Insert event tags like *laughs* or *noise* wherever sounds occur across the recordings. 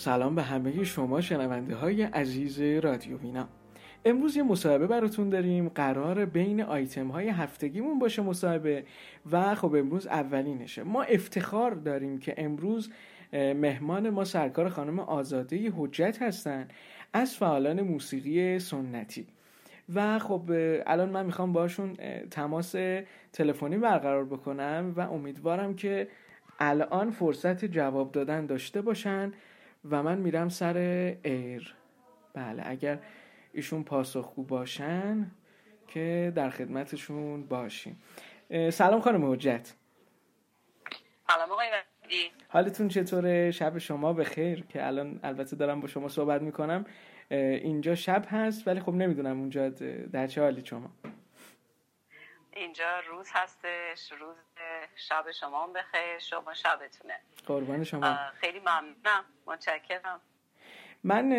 سلام به همه شما شنونده های عزیز رادیو وینا. امروز یه مصاحبه براتون داریم. قرار بین آیتم های هفتگیمون باشه مصاحبه و خب امروز اولینشه. ما افتخار داریم که امروز مهمان ما سرکار خانم آزاده حجت هستن از فعالان موسیقی سنتی. و خب الان من می‌خوام باشون تماس تلفنی برقرار بکنم و امیدوارم که الان فرصت جواب دادن داشته باشن. و من میرم سر ایر. بله اگر ایشون پاسخگو باشن که در خدمتشون باشیم. سلام خانم حجت. سلام آقای حالتون چطوره؟ شب شما به خیر که الان البته دارم با شما صحبت می‌کنم. اینجا شب هست ولی خب نمی‌دونم اونجا در چه حالی شما. اینجا روز هستش روز شب شما بخیر شما شبتونه. قربان شما. خیلی ممنونم متشکرم. من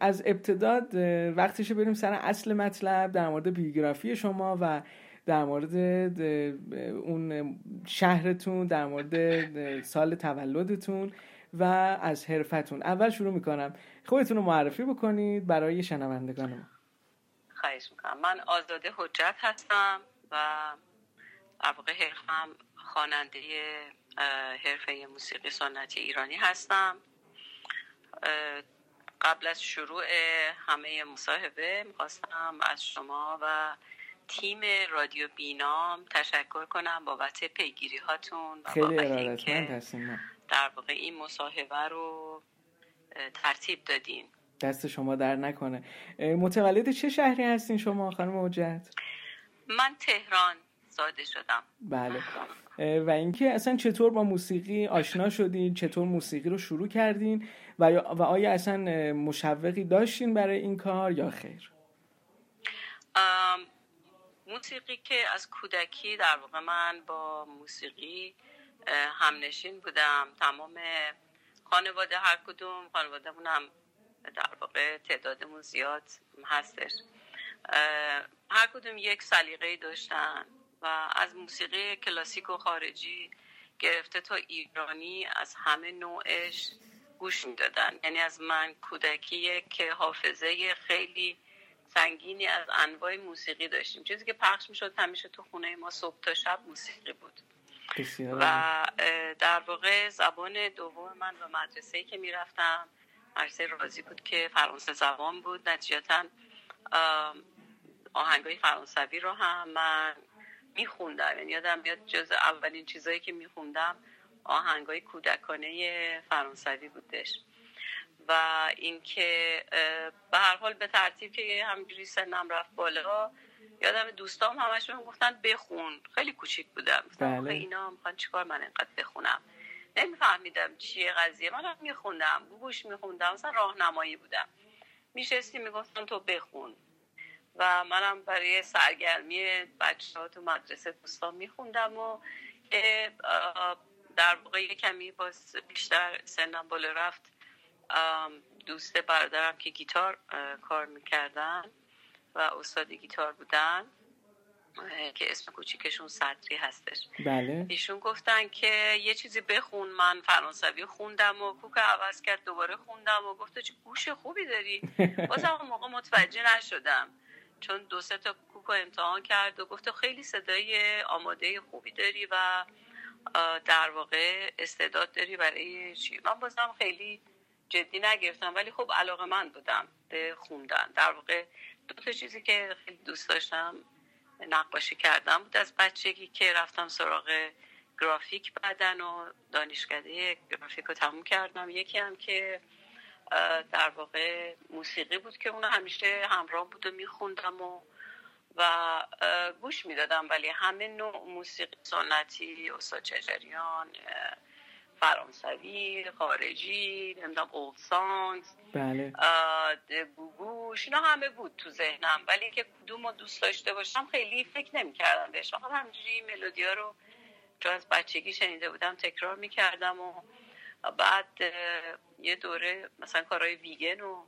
از ابتداد وقتش بریم سر اصل مطلب در مورد بیوگرافی شما و در مورد اون شهرتون در مورد سال تولدتون و از حرفتون. اول شروع می‌کنم. خودتون رو معرفی بکنید برای شنوندگان ما. خواهش می‌کنم. من آزاده حجت هستم. و در واقع حرفم خواننده حرفه موسیقی سنتی ایرانی هستم. قبل از شروع همه مصاحبه می‌خواستم از شما و تیم رادیو بینام تشکر کنم بابت پیگیری هاتون و خیلی هستیم در واقع این مصاحبه رو ترتیب دادین. دست شما در نکنه. متولد چه شهری هستین شما خانم حجت؟ من تهران زاده شدم. بله. و اینکه اصلا چطور با موسیقی آشنا شدین؟ چطور موسیقی رو شروع کردین؟ و, و آیا اصلا مشوقی داشتین برای این کار یا خیر؟ موسیقی که از کودکی در واقع من با موسیقی همنشین بودم. تمام خانواده هر کدوم خانوادهمون هم در واقع تعدادمون زیاد هستش. هر کدوم یک سلیقه داشتن و از موسیقی کلاسیک و خارجی گرفته تا ایرانی از همه نوعش گوش می‌دادن. یعنی از من کودکی که حافظه خیلی سنگینی از انواع موسیقی داشتیم. چیزی که پخش می‌شد همیشه تو خونه ما صبح تا شب موسیقی بود. و در واقع زبان دوم من و مدرسه که می‌رفتم مدرسه رازی بود که فرانسه زبان بود. نتیجتا آهنگای فرانسوی رو هم من میخوندم. یعنی یادم میاد جز اولین چیزایی که میخوندم آهنگای کودکانه فرانسوی بودش. و اینکه به هر حال به ترتیب که همجوری سنم رفت بالا یادم دوستام همش بهم گفتن بخون. خیلی کوچیک بودم. بله. اینا می‌خوان چیکار من اینقدر بخونم؟ نمیفهمیدم چیه قضیه. من میخوندم. گوش میخوندم. مثلا راهنمایی بودم. میشستی می‌گفتن تو بخون. و منم برای سرگرمی بچه ها تو مدرسه دوستان میخوندم و در واقع کمی باز بیشتر سنم بالا رفت. دوست برادرم که گیتار کار می‌کردن و استاد گیتار بودن که اسم کوچیکشون صدری هستش. بله. ایشون گفتن که یه چیزی بخون من فرانسوی خوندم و کوک عوض کرد دوباره خوندم و گفته چه گوش خوبی داری؟ *laughs* بازم اون موقع متوجه نشدم. چون دو سه تا کوک امتحان کرد و گفته خیلی صدای آماده خوبی داری و در واقع استعداد داری برای چی؟ من بازم خیلی جدی نگرفتم ولی خب علاقه من بودم به خوندن. در واقع دو تا چیزی که خیلی دوست داشتم نقاشی کردم بود. از بچگی که رفتم سراغ گرافیک بعدن و دانشکده گرافیک رو تموم کردم. یکی هم که در واقع موسیقی بود که اون همیشه همراه بود و میخوندم و و گوش می‌دادم. ولی همه نوع موسیقی سنتی استاد چجریان فرانسوی خارجی نمی‌دونم اولد سانگز بله. گوگوش اینا همه بود تو ذهنم. ولی که کدوم رو دوست داشته باشم خیلی فکر نمی‌کردم بهش. فقط همینجوری ملودی ها رو جو از بچگی شنیده بودم تکرار می‌کردم و بعد یه دوره مثلا کارهای ویگن و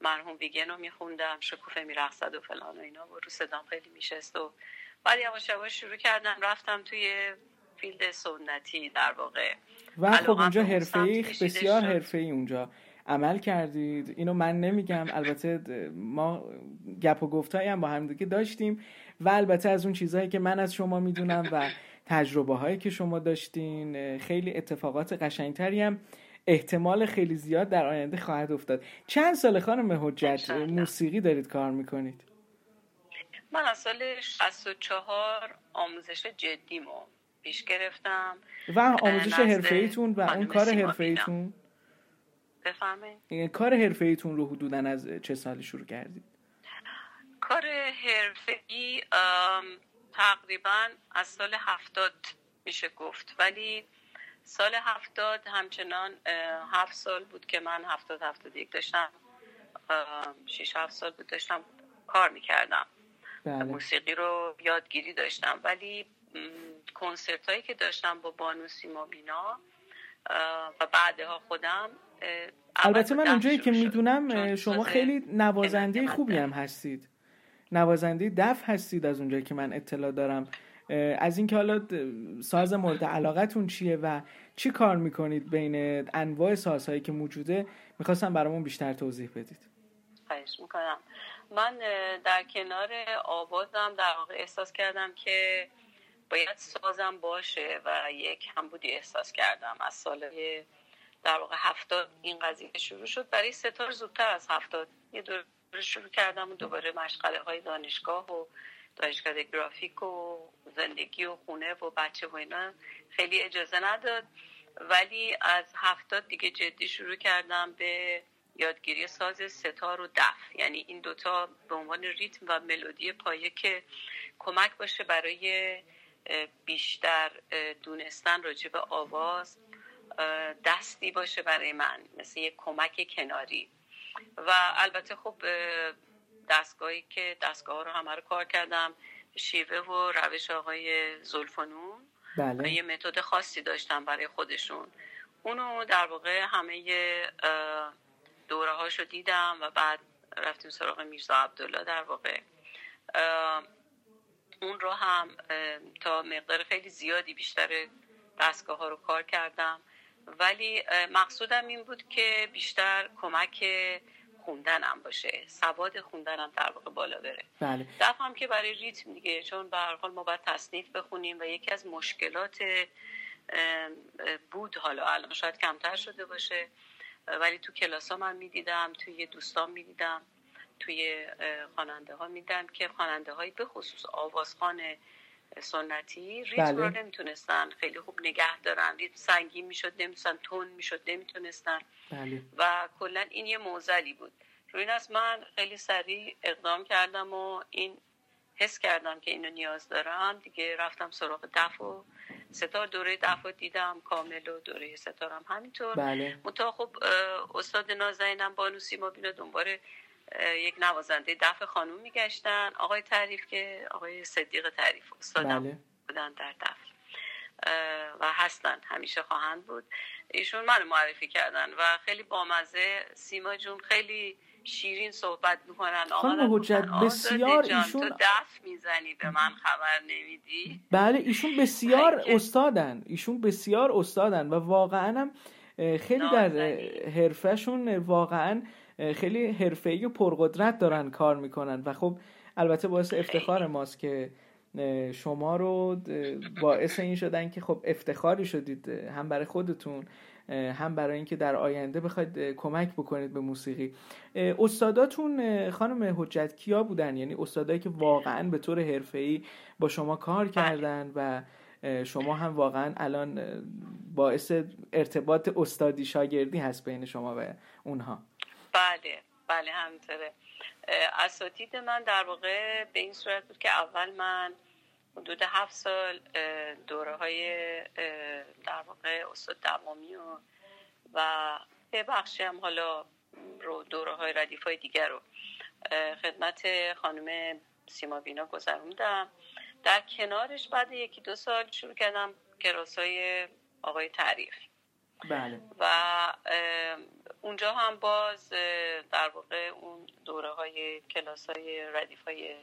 مرحوم ویگن رو میخوندم شکوفه میرخصد و فلان و اینا و رو صدام خیلی میشست و بعد یواش یواش شروع کردم رفتم توی فیلد سنتی در واقع. و خب اونجا حرفه بسیار حرفه ای اونجا عمل کردید. اینو من نمیگم البته ما گپ و گفتایی هم با همدیگه داشتیم و البته از اون چیزهایی که من از شما می‌دونم و تجربه هایی که شما داشتین خیلی اتفاقات قشنگتری هم احتمال خیلی زیاد در آینده خواهد افتاد. چند سال خانم حجت موسیقی دارید کار می‌کنید؟ من از سال 64 آموزش جدیمو پیش گرفتم. و آموزش حرفه ایتون و اون کار حرفه ایتون بفهمید کار حرفه ایتون رو حدودا از چه سالی شروع کردید؟ کار حرفه ای تقریبا از سال هفتاد میشه گفت. ولی سال هفتاد همچنان هفت سال بود که من هفتاد هفتاد یک داشتم شیش هفت سال بود داشتم کار می‌کردم. بله. موسیقی رو یادگیری داشتم. ولی کنسرت هایی که داشتم با بانو سیما بینا و بعدها خودم البته من اونجایی که می‌دونم شما خیلی نوازنده. خوبی هم هستید. نوازنده دف هستید از اونجایی که من اطلاع دارم. از اینکه حالا ساز مورد علاقتون چیه و چی کار می‌کنید بین انواع سازهایی که موجوده؟ می‌خواستم برامون بیشتر توضیح بدید. خواهش می‌کنم. من در کنار آوازم در واقع احساس کردم که باید سازم باشه و یک همبودی احساس کردم. از سال در واقع هفتاد این قضیه شروع شد. برای ستار زودتر از هفتاد. یه دور شروع کردم و دوباره مشغله های دانشگاه و دانشگاه گرافیک و زندگی و خونه و بچه و اینا خیلی اجازه نداد. ولی از هفتاد دیگه جدی شروع کردم به یادگیری ساز ستار و دف. یعنی این دوتا به عنوان ریتم و ملودی پایه که کمک باشه برای بیشتر دونستن راجع به آواز دستی باشه برای من مثل یک کمک کناری. و البته خب دستگاهی که دستگاه رو همه رو کار کردم. شیوه و روش آقای زلفانون بله. یه متد خاصی داشتم برای خودشون. اونو در واقع همه دوره هاشو دیدم و بعد رفتیم سراغ میرزا عبدالله در واقع. اون رو هم تا مقدار خیلی زیادی بیشتر دستگاه ها رو کار کردم. ولی مقصودم این بود که بیشتر کمک خوندنم باشه. سواد خوندنم در واقع بالا بره. بله. دفعه که برای ریتم دیگه چون به هر حال ما باید تصنیف بخونیم و یکی از مشکلات بود حالا الان شاید کمتر شده باشه. ولی تو کلاس ها من می‌دیدم توی دوستان می‌دیدم توی خواننده ها میدم که خواننده هایی به خصوص آوازخان سنتی ریتم بله. رو نمی‌تونستن. خیلی خوب نگه دارن. ریتم سنگین می‌شد نمی‌تونستن تون می‌شد نمی‌تونستن. بله. و کلا این یه موزلی بود. روی این از من خیلی سریع اقدام کردم و این حس کردم که اینو نیاز دارم. دیگه رفتم سراغ دف و ستار. دوره دف دیدم کامل و دوره ستارم همینطور. بله. متا خب استاد نازنینم بانو سیما بینا دنباره یک نوازنده دف خانوم میگشتن. آقای تعریف که آقای صدیق تعریف استادم بله. بودن در دف و هستن. همیشه خواهند بود. ایشون منو معرفی کردن و خیلی بامزه. سیما جون خیلی شیرین صحبت می‌کنن. خانم حجت بسیار ایشون تو دف می‌زنی به من خبر نمیدی؟ بله ایشون بسیار استادن. ایشون بسیار استادن و واقعا هم خیلی در حرفشون واقعا خیلی حرفه‌ای و پرقدرت دارن کار می‌کنن. و خب البته باعث افتخار ماست که شما رو باعث این شدن که خب افتخاری شدید هم برای خودتون هم برای اینکه در آینده بخواید کمک بکنید به موسیقی. استاداتون خانم حجت کیا بودن؟ یعنی استادایی که واقعا به طور حرفه‌ای با شما کار بله. کردن و شما هم واقعا الان باعث ارتباط استادی شاگردی هست بین شما و اونها. بله بله همینطوره. اساتید من در واقع به این صورت بود که اول من حدود هفت سال دوره های در واقع استاد دوامی و و یه بخشی هم حالا رو دوره های ردیف های دیگر رو خدمت خانم سیما بینا گذروندم. در کنارش بعد یکی دو سال شروع کردم کلاس های آقای تعریف. بله. و اونجا هم باز در واقع اون دوره های کلاس های ردیف های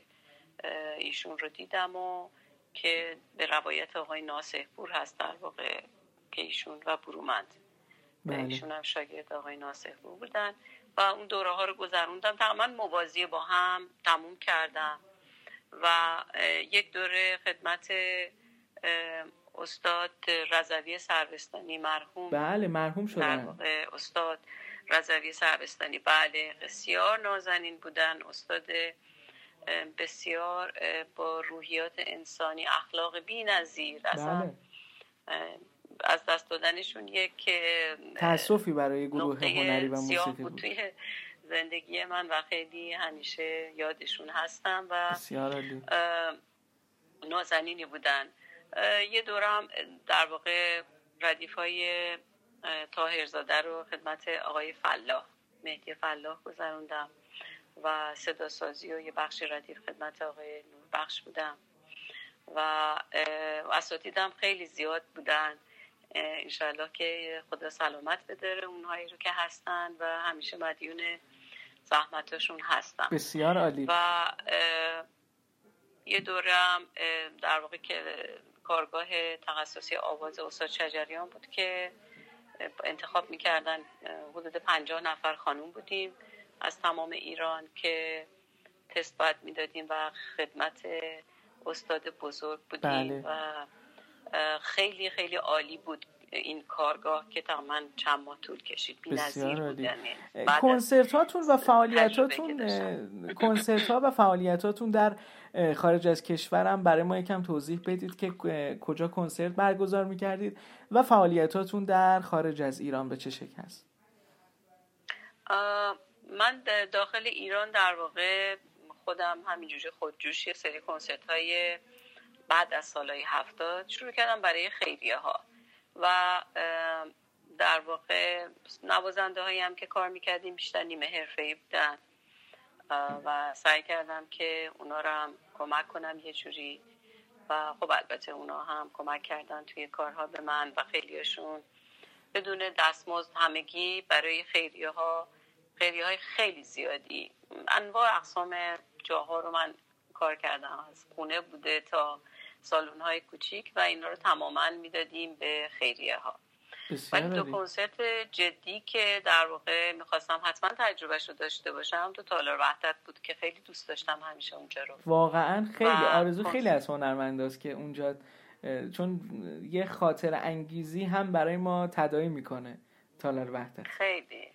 ایشون رو دیدم و که به روایت آقای ناسه پور هست در واقع که ایشون و برومند. بله. ایشون هم شاگرد آقای ناصر بودن و اون دوره ها رو گذروندم. تقریبا موازی با هم تموم کردم و یک دوره خدمت استاد رضوی سروستانی مرحوم بله مرحوم شدن. استاد رضوی سروستانی بله بسیار نازنین بودن. استاد بسیار با روحیات انسانی اخلاق بی نظیر بله. از دست دادنشون یک تاسفی برای گروه هنری و موسیقی بود توی زندگی من و خیلی همیشه یادشون هستم و بسیار نازنینی بودن. یه دورم در واقع ردیف های تاهرزاده رو خدمت آقای فلاح مهدی فلاح گذروندم و صدا سازی و یه بخش ردیف خدمت آقای بخش بودم. و اساتیدم خیلی زیاد بودن. انشالله که خدا سلامت بداره اونهایی رو که هستن و همیشه مدیون زحمتاشون هستم. بسیار عالی. و یه دورم در واقع که کارگاه تخصصی آواز استاد شجریان بود که انتخاب می‌کردن حدود پنجاه نفر خانوم بودیم از تمام ایران که تست باید می‌دادیم و خدمت استاد بزرگ بودیم بله. و خیلی خیلی عالی بود این کارگاه که تقریبا چند ماه طول کشید بسیار یعنی کنسرت هاتون و فعالیتاتون کنسرت ها و فعالیتاتون در خارج از کشورم. برای ما یکم توضیح بدید که کجا کنسرت برگزار می‌کردید و فعالیتاتون در خارج از ایران به چه شکل هست من داخل ایران در واقع خودم همینجوری خودجوش یه سری کنسرت های بعد از سالهای هفتاد شروع کردم برای خیریه ها و در واقع نوازنده هایی هم که کار می‌کردیم بیشتر نیمه حرفه بودن. و سعی کردم که اونا رو هم کمک کنم یه جوری. و خب البته اونا هم کمک کردن توی کارها به من و خیلیشون بدون دستمزد همگی برای خیریه ها خیریه های خیلی زیادی. انواع اقسام جاها رو من کار کردم. از خونه بوده تا سالون های کوچیک و اینا رو تماما می‌دادیم به خیریه ها ولی دو کنسرت جدی که در واقع می‌خواستم حتما تجربهش رو داشته باشم تو تالار وحدت بود که خیلی دوست داشتم همیشه اونجا رو. واقعا خیلی آرزو خیلی از هنرمنداست که اونجا چون یه خاطر انگیزی هم برای ما تدایی می‌کنه تالار وحدت. خیلی.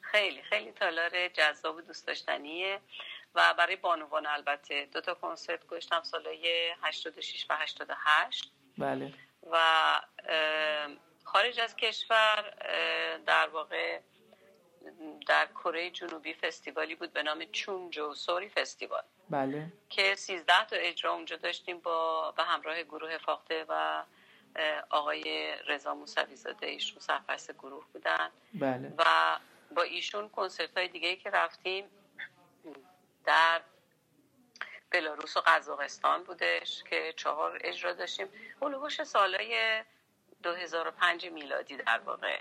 خیلی خیلی تالار جذاب و دوست داشتنیه و برای بانوان البته. دو تا کنسرت گذاشتم سالهای 86 و 88 بله. و خارج از کشور در واقع در کره جنوبی فستیوالی بود به نام چونجو سوری فستیوال. بله. که 13 تا اجرا اونجا داشتیم با به همراه گروه فاخته و آقای رضا موسوی زاده ایشون سرپرست گروه بودن. بله. و با ایشون کنسرت های دیگه که رفتیم در بلاروس و قزاقستان بودش که چهار اجرا داشتیم. هلوهوش سالای 2005 میلادی در واقع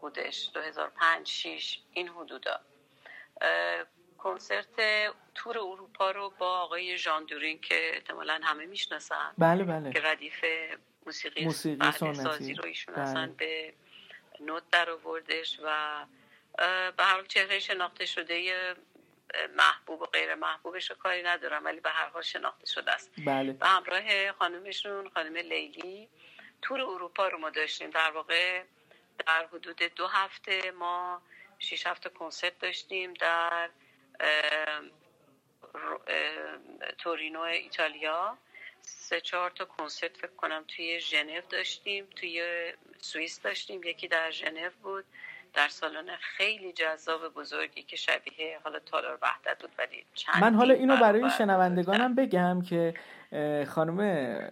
بودش. 2005 6 این حدودا. کنسرت تور اروپا رو با آقای ژان دورین که احتمالا همه می‌شناسن بله بله. که ردیف موسیقی, موسیقی سازی رو ایشون بله. به نوت در آوردش و به هر چهره شناخته شده محبوب و غیر محبوبش رو کاری ندارم ولی به هر حال شناخته شده است. بله. به همراه خانمشون خانم لیلی تور اروپا رو ما داشتیم. در واقع در حدود دو هفته ما شیش هفته کنسرت داشتیم در تورینو ایتالیا. سه چهار تا کنسرت فکر کنم توی ژنو داشتیم توی سوئیس داشتیم. یکی در ژنو بود. در سالن خیلی جذاب بزرگی که شبیه حالا تالار وحدت بود ولی من حالا اینو برای شنوندگانم بگم که خانم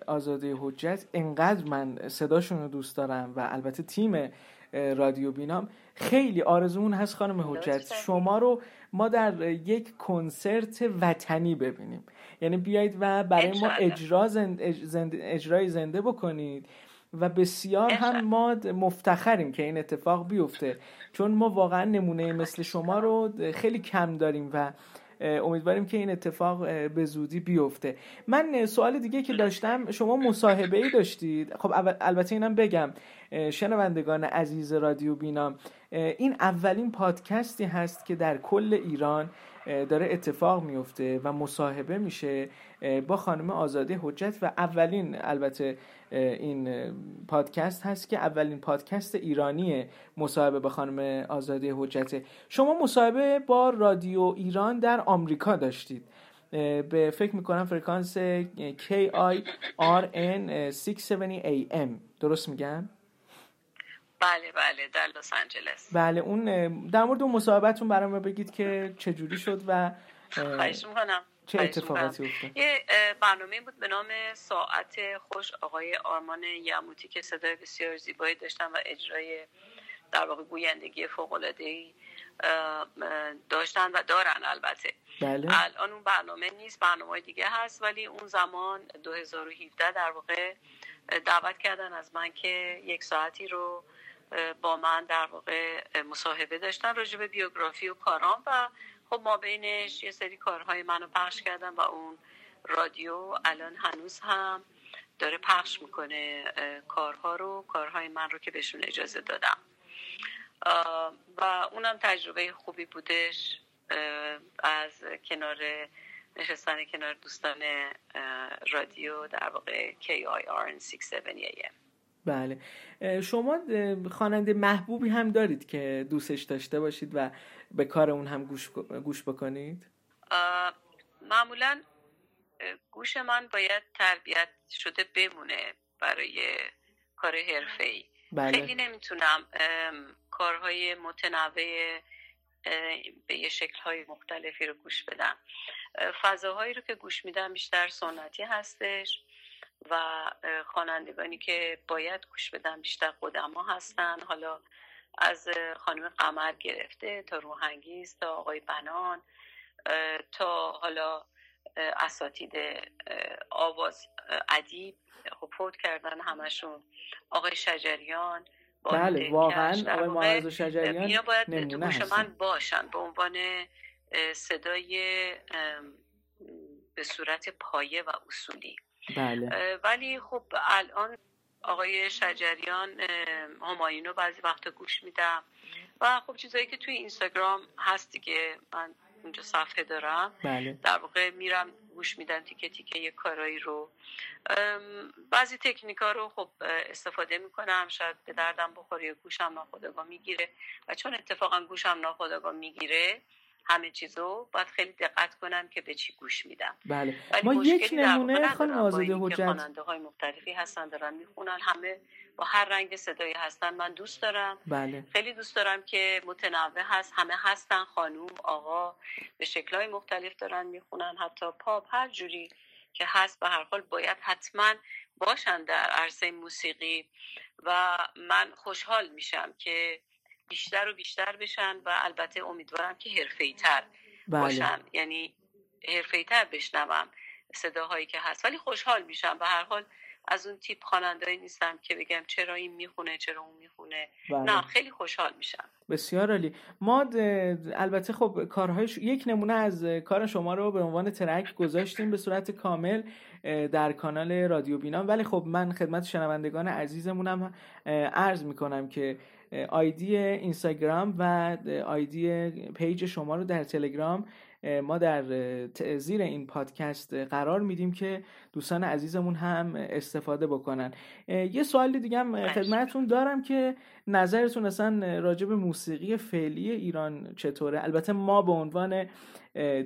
آزاده حجت انقدر من صداشون رو دوست دارم و البته تیم رادیو بینام خیلی آرزومون هست خانم حجت. شما رو ما در یک کنسرت وطنی ببینیم. یعنی بیایید و برای ما اجرا زند... اجرای زنده بکنید. و بسیار هم ما مفتخریم که این اتفاق بیفته. چون ما واقعا نمونه مثل شما رو خیلی کم داریم و امیدواریم که این اتفاق به زودی بیفته. من سوال دیگه که داشتم شما مصاحبه ای داشتید. خب البته اینم بگم. شنوندگان عزیز رادیو بینا این اولین پادکستی هست که در کل ایران داره اتفاق میفته و مصاحبه میشه با خانم آزاده حجت و اولین البته این پادکست هست که اولین پادکست ایرانی مصاحبه با خانم آزاده حجته شما مصاحبه با رادیو ایران در آمریکا داشتید. به فکر می‌کنم فرکانس KIRN 670 AM درست میگم؟ بله بله در لس آنجلس. بله اون در مورد اون مصاحبتون برام بگید که چجوری شد و خواهش می‌کنم. چه اتفاقاتی افتاد؟ یه برنامه بود به نام ساعت خوش آقای آرمان یموتی که صدای بسیار زیبایی داشتن و اجرای در واقع گویندگی فوق العاده داشتن و دارن البته. بله. الان اون برنامه نیست برنامه دیگه هست ولی اون زمان 2017 در واقع دعوت کردن از من که یک ساعتی رو با من در واقع مصاحبه داشتن راجع به بیوگرافی و کارام و خب ما بینش یه سری کارهای منو پخش کردم و اون رادیو الان هنوز هم داره پخش می‌کنه کارها رو کارهای من رو که بهشون اجازه دادم. و اونم تجربه خوبی بودش از کنار نشستن کنار دوستان رادیو در واقع KIRN 670 AM بله. شما خواننده محبوبی هم دارید که دوستش داشته باشید و به کار اون هم گوش, گوش بکنید؟ معمولا گوش من باید تربیت شده بمونه برای کار حرفه ای بله. خیلی نمی‌تونم کارهای متنوع به یه شکلهای مختلفی رو گوش بدم. فضاهایی رو که گوش میدم بیشتر سنتی هستش. و خوانندگانی که باید گوش بدم بیشتر قدما هستن. حالا از خانم قمر گرفته تا روحنگیز تا آقای بنان تا حالا اساتید آواز ادیب خب فوت کردن همشون. آقای شجریان بله واقعا آقای معرض شجریان اینا باید تو گوش من باشن. به عنوان صدای به صورت پایه و اصولی. بله. ولی خب الان آقای شجریان هماینو بعضی وقتا گوش میدم. و خب چیزایی که توی اینستاگرام هست دیگه من اونجا صفحه دارم. بله. در واقع میرم گوش میدن تیکه تیکه یه کارایی رو. بعضی تکنیک ها رو خب استفاده می‌کنم. شاید به دردم بخوره گوشم ناخودآگاه می‌گیره. و چون اتفاقا گوشم ناخودآگاه می‌گیره همه چیزو باید خیلی دقت کنم که به چی گوش میدم. بله. ما یک نمونه خانم آزاده حجت. خواننده های مختلفی هستن دارن می‌خونن همه با هر رنگ صدایی هستن. من دوست دارم. بله. خیلی دوست دارم که متنوع هست. همه هستن. خانوم آقا به شکلهای مختلف دارن می‌خونن. حتی پاپ هر جوری که هست به هر حال باید حتما باشن در عرصه موسیقی. و من خوشحال میشم که بیشتر و بیشتر بشن و البته امیدوارم که حرفه‌ای تر بله. یعنی حرفه‌ای تر بشنوم صداهایی که هست. ولی خوشحال میشم. به هر حال از اون تیپ خواننده‌ای نیستم که بگم چرا این می‌خونه چرا اون می‌خونه. بله. نه خیلی خوشحال میشم. بسیار عالی. ما البته خب کارهای ش... یک نمونه از کار شما رو به عنوان ترک گذاشتیم به صورت کامل در کانال رادیو بینا ولی خب من خدمت شنوندگان عزیزمونم عرض می‌کنم که آیدی اینستاگرام و آیدی پیج شما رو در تلگرام. ما در زیر این پادکست قرار میدیم که دوستان عزیزمون هم استفاده بکنن. یه سوال دیگه هم خدمتتون دارم که نظرتون اصلا راجع به موسیقی فعلی ایران چطوره؟ البته ما به عنوان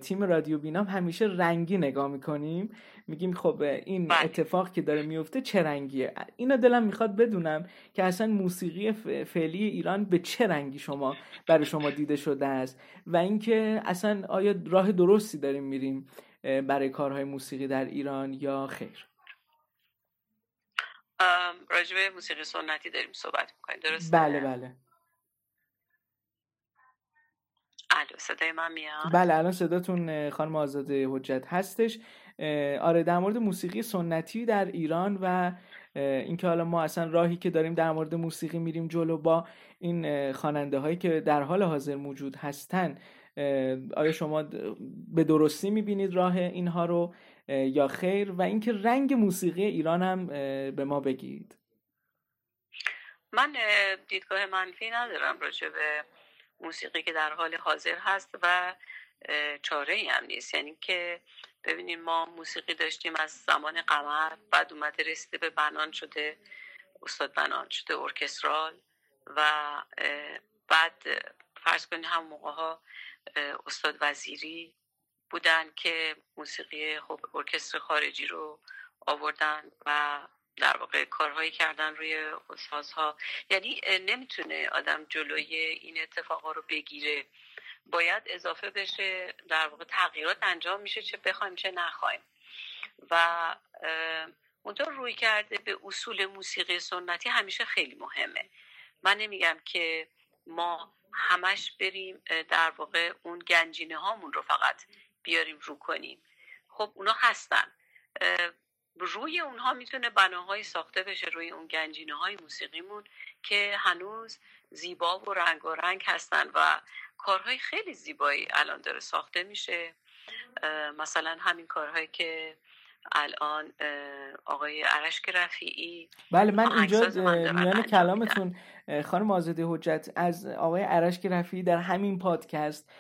تیم رادیو بینام همیشه رنگی نگاه می‌کنیم. میگیم خب این بله. اتفاق که داره میفته چه رنگیه؟ اینا دلم می‌خواد بدونم که اصلا موسیقی فعلی ایران به چه رنگی شما برای شما دیده شده است؟ و اینکه اصلا آیا راه درستی داریم میریم برای کارهای موسیقی در ایران یا خیر؟ راجبه موسیقی سنتی داریم صحبت می‌کنیم درسته؟ بله بله. الو صدای من میاد؟ بله الان صداتون خانم آزاده حجت هستش. آره در مورد موسیقی سنتی در ایران و اینکه حالا ما اصلا راهی که داریم در مورد موسیقی میریم جلو با این خواننده هایی که در حال حاضر موجود هستن آیا شما به درستی می‌بینید راه اینها رو؟ یا خیر و اینکه رنگ موسیقی ایران هم به ما بگید. من دیدگاه منفی ندارم راجع به موسیقی که در حال حاضر هست و چاره ای هم نیست. یعنی که ببینیم ما موسیقی داشتیم از زمان قمر بعد اومده رسیده به بنان شده استاد بنان شده ارکسترال و بعد فرض کنید هم موقع ها استاد وزیری بودن که موسیقی خب ارکستر خارجی رو آوردن و در واقع کارهایی کردن روی سازها. یعنی نمی‌تونه آدم جلوی این اتفاقا رو بگیره. باید اضافه بشه در واقع تغییرات انجام میشه چه بخوایم چه نخوایم. و اونطور روی کرده به اصول موسیقی سنتی همیشه خیلی مهمه. من نمیگم که ما همش بریم در واقع اون گنجینه هامون رو فقط بیاریم رو کنیم. خب اونا هستن. روی اونها می‌تونه بناهایی ساخته بشه روی اون گنجینه های موسیقیمون که هنوز زیبا و رنگ و رنگ هستن و کارهای خیلی زیبایی الان داره ساخته میشه. مثلا همین کارهایی که الان آقای عرشک رفیعی بله من اینجا میان کلامتون خانم آزاده حجت از آقای عرشک رفیعی در همین پادکست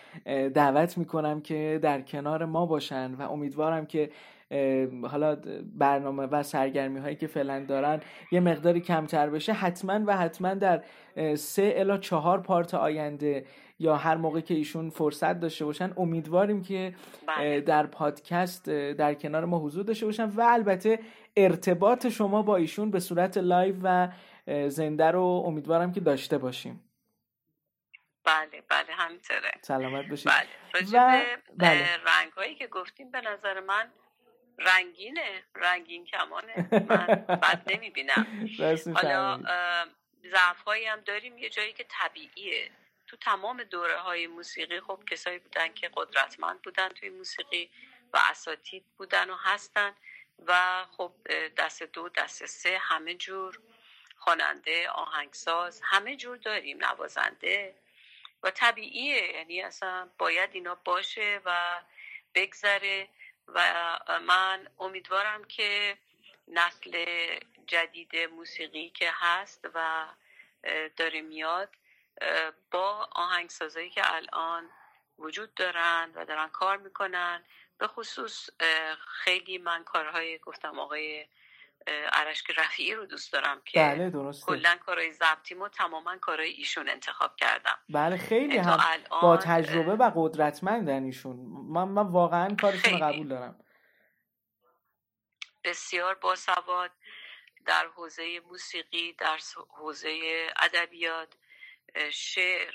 دعوت می‌کنم که در کنار ما باشن و امیدوارم که حالا برنامه و سرگرمی هایی که فعلا دارن یه مقداری کمتر بشه. حتما و حتما در سه الا چهار part آینده یا هر موقع که ایشون فرصت داشته باشن امیدواریم که بله. در پادکست در کنار ما حضور داشته باشن و البته ارتباط شما با ایشون به صورت live و زنده رو امیدوارم که داشته باشیم. بله بله همینطوره. سلامت باشید. بله و بله. رنگ هایی که گفتیم به نظر من رنگینه رنگین کمانه. من بد نمی‌بینم. *laughs* حالا ضعف هم داریم. یه جایی که طبیعیه. تو تمام دوره های موسیقی خب کسایی بودن که قدرتمند بودن توی موسیقی و اساتید بودن و هستن و خب دست دو دست سه همه جور خواننده آهنگساز همه جور داریم نوازنده. و طبیعیه یعنی اصلا باید اینا باشه و بگذره. و من امیدوارم که نسل جدید موسیقی که هست و داره میاد با آهنگسازایی که الان وجود دارن و دارن کار می‌کنن به خصوص خیلی من کارهای گفتم آقای عرشک رفیعی رو دوست دارم که بله کلا کارهای ضبطیمو تماما کارهای ایشون انتخاب کردم. بله خیلی هم با تجربه و قدرتمندن ایشون. من, من واقعا کارشون قبول دارم. بسیار باسواد در حوزه موسیقی در حوزه ادبیات. شعر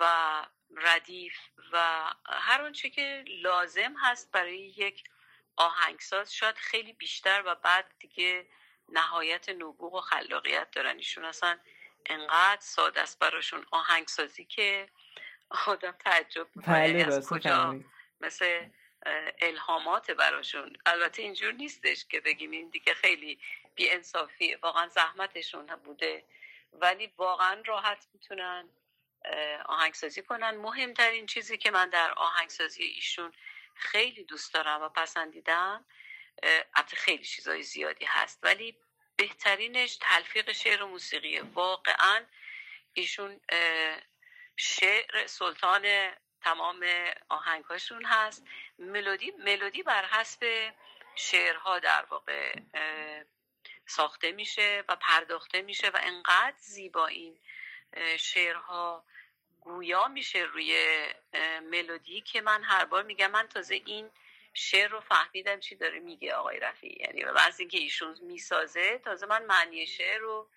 و ردیف و هر آنچه که لازم هست برای یک آهنگساز شاید خیلی بیشتر و بعد دیگه نهایت نبوغ و خلاقیت دارن. ایشون اصلا انقدر ساده است براشون آهنگسازی که آدم تعجب می‌کنه. یعنی از کجا مثل الهامات براشون. البته اینجور نیستش که بگیم این دیگه خیلی بی انصافی واقعا زحمتشون بوده. ولی واقعا راحت می‌تونن آهنگسازی کنن. مهمترین چیزی که من در آهنگسازی ایشون خیلی دوست دارم و پسندیدم البته خیلی چیزای زیادی هست ولی بهترینش تلفیق شعر و موسیقی واقعا ایشون شعر سلطان تمام آهنگهاشون هست. ملودی ملودی بر حسب شعرها در واقع ساخته میشه و پرداخته میشه و انقدر زیبا این شعرها گویا میشه روی ملودی که من هر بار میگم من تازه این شعر رو فهمیدم چی داره میگه آقای رفیعی. یعنی از اینکه ایشون می‌سازه تازه من معنی شعر رو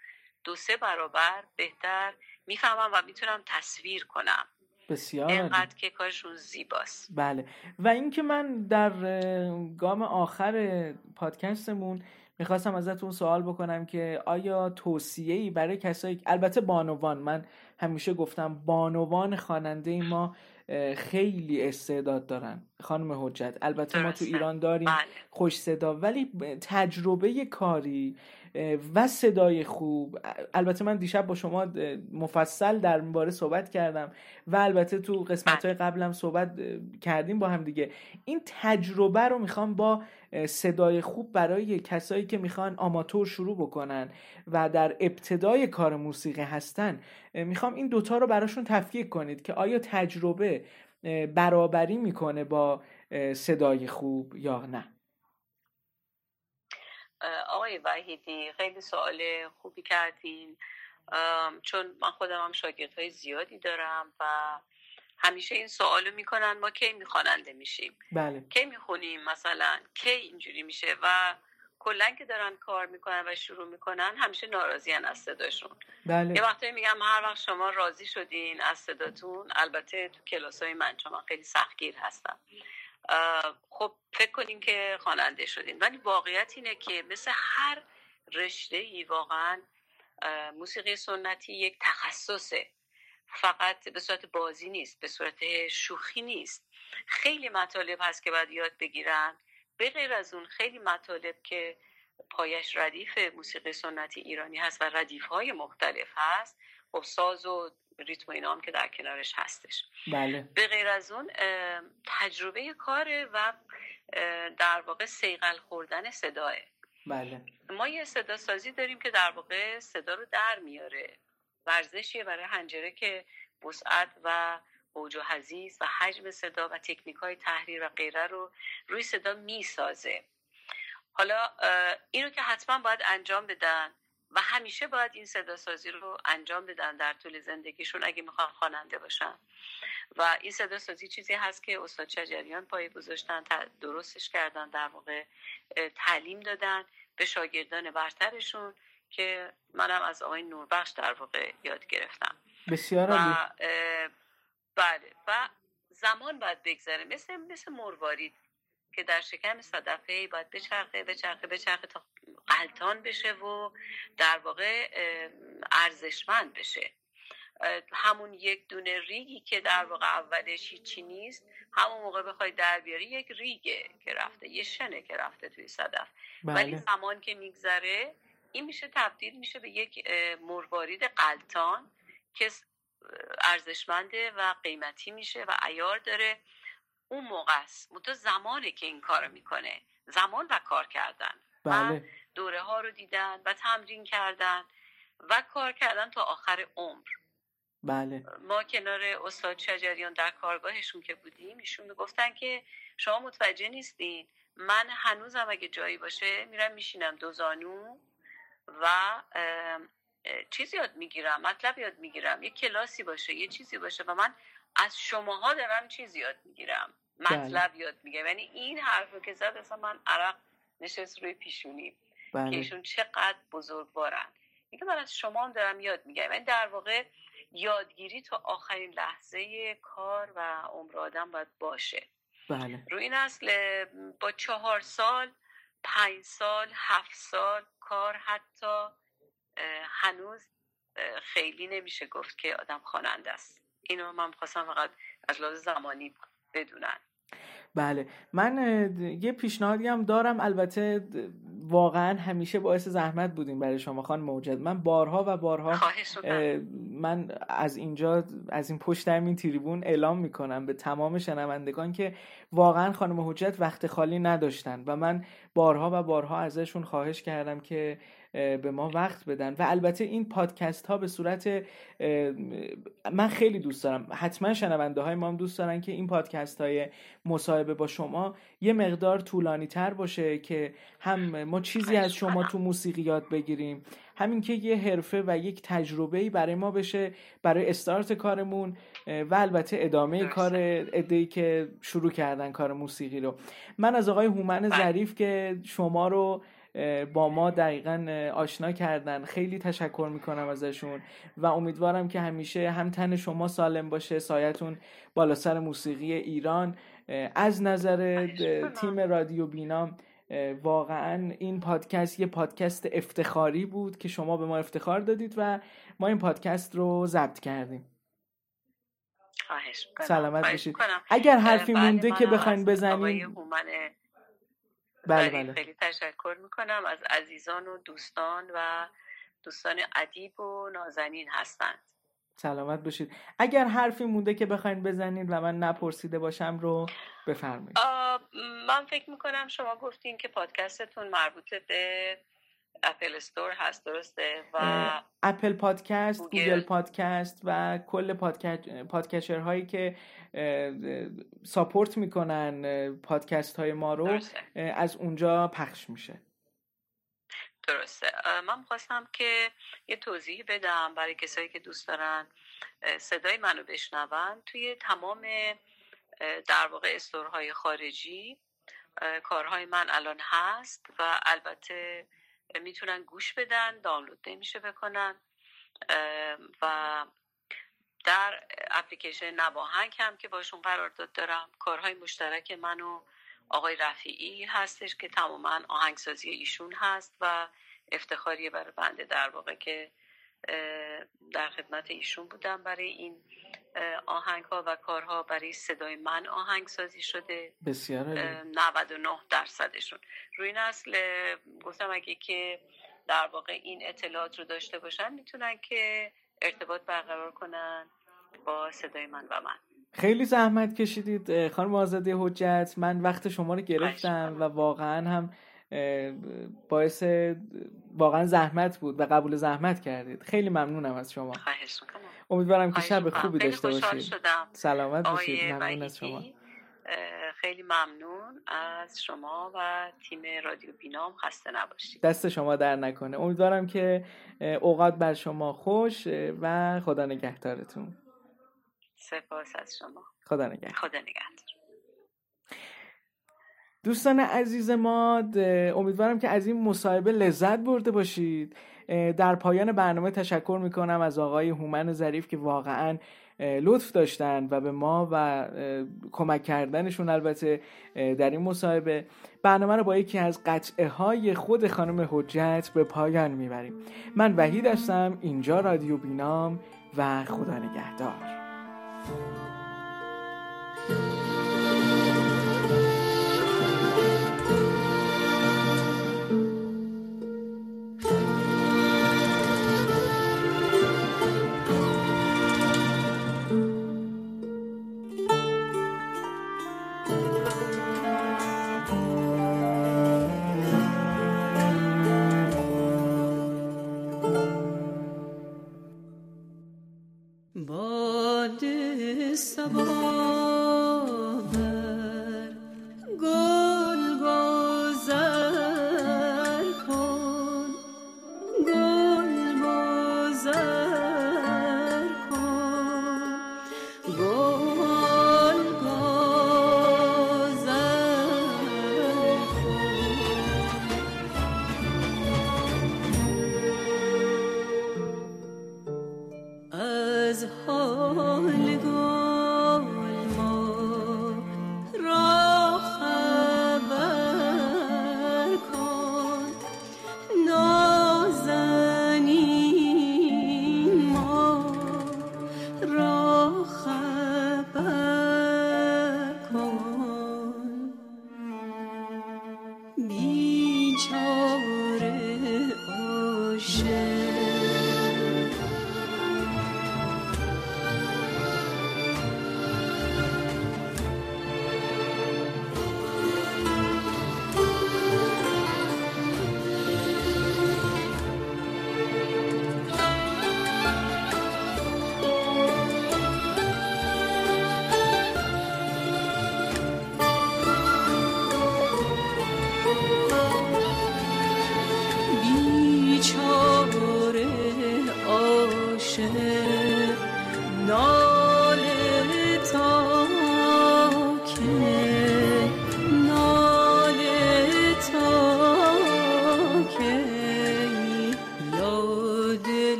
دو سه برابر بهتر می‌فهمم و می‌تونم تصویر کنم. بسیار اینقدر که کارشون زیباست. بله. و اینکه من در گام آخر پادکستمون می‌خواستم ازتون سوال بکنم که آیا توصیه ای برای کسایی البته بانوان من همیشه گفتم بانوان خواننده ما خیلی استعداد دارن خانم حجت البته ما تو ایران داریم بله. خوش صدا ولی تجربه کاری و صدای خوب. البته من دیشب با شما مفصل در باره صحبت کردم و البته تو قسمت های قبلم صحبت کردیم با هم دیگه. این تجربه رو می‌خوام با صدای خوب برای کسایی که می‌خوان آماتور شروع بکنن و در ابتدای کار موسیقی هستن می‌خوام این دوتا رو براشون تفکیک کنید که آیا تجربه برابری می‌کنه با صدای خوب یا نه. آقای وحیدی. خیلی سوال خوبی کردین چون من خودم هم شاگرد های زیادی دارم و همیشه این سوالو می‌کنن ما کی میخواننده میشیم؟ بله. کی می‌خونیم مثلا؟ کی اینجوری میشه؟ و کلا که دارن کار می‌کنن و شروع می‌کنن همیشه ناراضیان از صداشون. بله. یه وقتایی میگم هر وقت شما راضی شدین از صداتون البته تو کلاس های من چون من خیلی سختگیر هستم. خب فکر کنیم که خواننده شدین. ولی واقعیت اینه که مثل هر رشته ای واقعا موسیقی سنتی یک تخصصه. فقط به صورت بازی نیست به صورت شوخی نیست. خیلی مطالب هست که باید یاد بگیرن. به غیر از اون خیلی مطالب که پایش ردیف موسیقی سنتی ایرانی هست و ردیف های مختلف هست. خب ساز و ریتم اینا هم که در کنارش هستش. بله. به غیر از اون تجربه کاره و در واقع سیغل خوردن صداه. بله. ما یه صدا سازی داریم که در واقع صدا رو در میاره. ورزشیه برای هنجره که وسعت و اوج و حزیز و حجم صدا و تکنیک های تحریر و غیره رو روی صدا می‌سازه. حالا اینو که حتما باید انجام بدن. و همیشه باید این صدا سازی رو انجام بدن در طول زندگیشون اگه می‌خوان خواننده باشن. و این صدا سازی چیزی هست که استاد شجریان پای گذاشتن درستش کردن در واقع تعلیم دادن به شاگردان برترشون که منم از آقای نوربخش در واقع یاد گرفتم. بسیار و بله. و زمان باید بگذره. مثل مثل مروارید که در شکم صدفه باید بچرخه بچرخه بچرخه تا قلطان بشه و در واقع ارزشمند بشه. همون یک دونه ریگی که در واقع اولش هیچی نیست همون موقع بخوای در بیاری یک ریگه که رفته یه شنه که رفته توی صدف. بله. ولی زمان که میگذره این میشه تبدیل میشه به یک مروارید قلطان که ارزشمنده و قیمتی میشه و ایار داره. اون موقع است. تو زمانه که این کار می‌کنه. زمان و کار کردن. بله. دوره ها رو دیدن و تمرین کردن و کار کردن تا آخر عمر. بله. ما کنار استاد شجریان در کارگاهشون که بودیم ایشون گفتن که شما متوجه نیستین من هنوزم اگه جایی باشه میرم میشینم دو زانو و چیزی یاد می‌گیرم مطلب یاد می‌گیرم یه کلاسی باشه یه چیزی باشه و من از شماها دارم چیزی یاد می‌گیرم مطلب یاد می‌گیرم. یعنی این حرف که زد اصلا من عرق نشست روی پیشونی بله. که ایشون چقدر بزرگوارن. میگه من از شما هم دارم یاد میگم. این یعنی در واقع یادگیری تا آخرین لحظه کار و عمر آدم باید باشه. بله. روی این اصل با چهار سال پنج سال هفت سال کار حتی هنوز خیلی نمیشه گفت که آدم خواننده است. اینو من خواستم فقط از لحاظ زمانی بدونن. بله. من یه پیشنهادی هم دارم. البته واقعا همیشه باعث زحمت بودیم برای شما خان موجد. من بارها و بارها من از اینجا از این پشت این تریبون اعلام می‌کنم به تمام شنوندگان که واقعا خانم حجت وقت خالی نداشتن. و من بارها و بارها ازشون خواهش کردم که به ما وقت بدن. و البته این پادکست ها به صورت من خیلی دوست دارم. حتما شنونده های ما هم دوست دارن که این پادکست های مصاحبه با شما یه مقدار طولانی تر باشه که هم ما چیزی از شما تو موسیقی یاد بگیریم همین که یه حرفه و یک تجربه برای ما بشه برای استارت کارمون و البته ادامه کار ادهی که شروع کردن کار موسیقی رو. من از آقای هومن بله. ظریف که شما رو با ما دقیقا آشنا کردن. خیلی تشکر می‌کنم ازشون و امیدوارم که همیشه هم تن شما سالم باشه سایتون بالا سر موسیقی ایران. از نظر تیم رادیو بینام واقعا این پادکست یه پادکست افتخاری بود که شما به ما افتخار دادید و ما این پادکست رو ضبط کردیم. سلامت باشید. اگر حرفی مونده که بخواین بزنین. بله بله. خیلی تشکر می‌کنم. از عزیزان و دوستان و دوستان ادیب و نازنین هستند. سلامت باشید. اگر حرفی مونده که بخواین بزنید و من نپرسیده باشم رو بفرمایید. من فکر می‌کنم شما گفتین که پادکستتون مربوط به Apple Store هست درسته؟ و Apple Podcast Google Podcast و کل podcatcher هایی که support می‌کنن پادکست های ما رو از اونجا پخش میشه. درسته. من خواستم که یه توضیح بدم برای کسایی که دوست دارن صدای منو بشنون. توی تمام در واقع استورهای خارجی کارهای من الان هست و البته می‌تونن گوش بدن دانلود نمیشه بکنن و در اپلیکیشن نواهنگ هم که باشون قرارداد دارم. کارهای مشترک من و آقای رفیعی هستش که تماما آهنگسازی ایشون هست و افتخاریه برای بنده در واقع که در خدمت ایشون بودم برای این آهنگ ها و کارها. برای صدای من آهنگ سازی شده. بسیار 99 درصدشون. روی اصل گفتم اگه که در واقع این اطلاعات رو داشته باشن می‌تونن که ارتباط برقرار کنن با صدای من و من. خیلی زحمت کشیدید خانم آزادی حجت. من وقت شما رو گرفتم و واقعا هم باعث واقعا زحمت بود و قبول زحمت کردید. خیلی ممنونم از شما. خواهش امیدوارم که شب خوبی داشته باشید. سلامت باشید. ممنون از شما. خیلی ممنون از شما و تیم رادیو بینام. خسته نباشید. دست شما در نکنه. امیدوارم که اوقات بر شما خوش و خدا نگهدارتون. سپاس از شما. خدا نگهدار. خدا نگهدار. دوستان عزیز ما امیدوارم که از این مصاحبه لذت برده باشید. در پایان برنامه تشکر می‌کنم از آقای هومن ظریف که واقعا لطف داشتن و به ما و کمک کردنشون البته در این مصاحبه. برنامه رو با یکی از قطعه های خود خانم حجت به پایان می‌بریم. من وحید هستم اینجا رادیو بینام و خدا نگهدار. Bade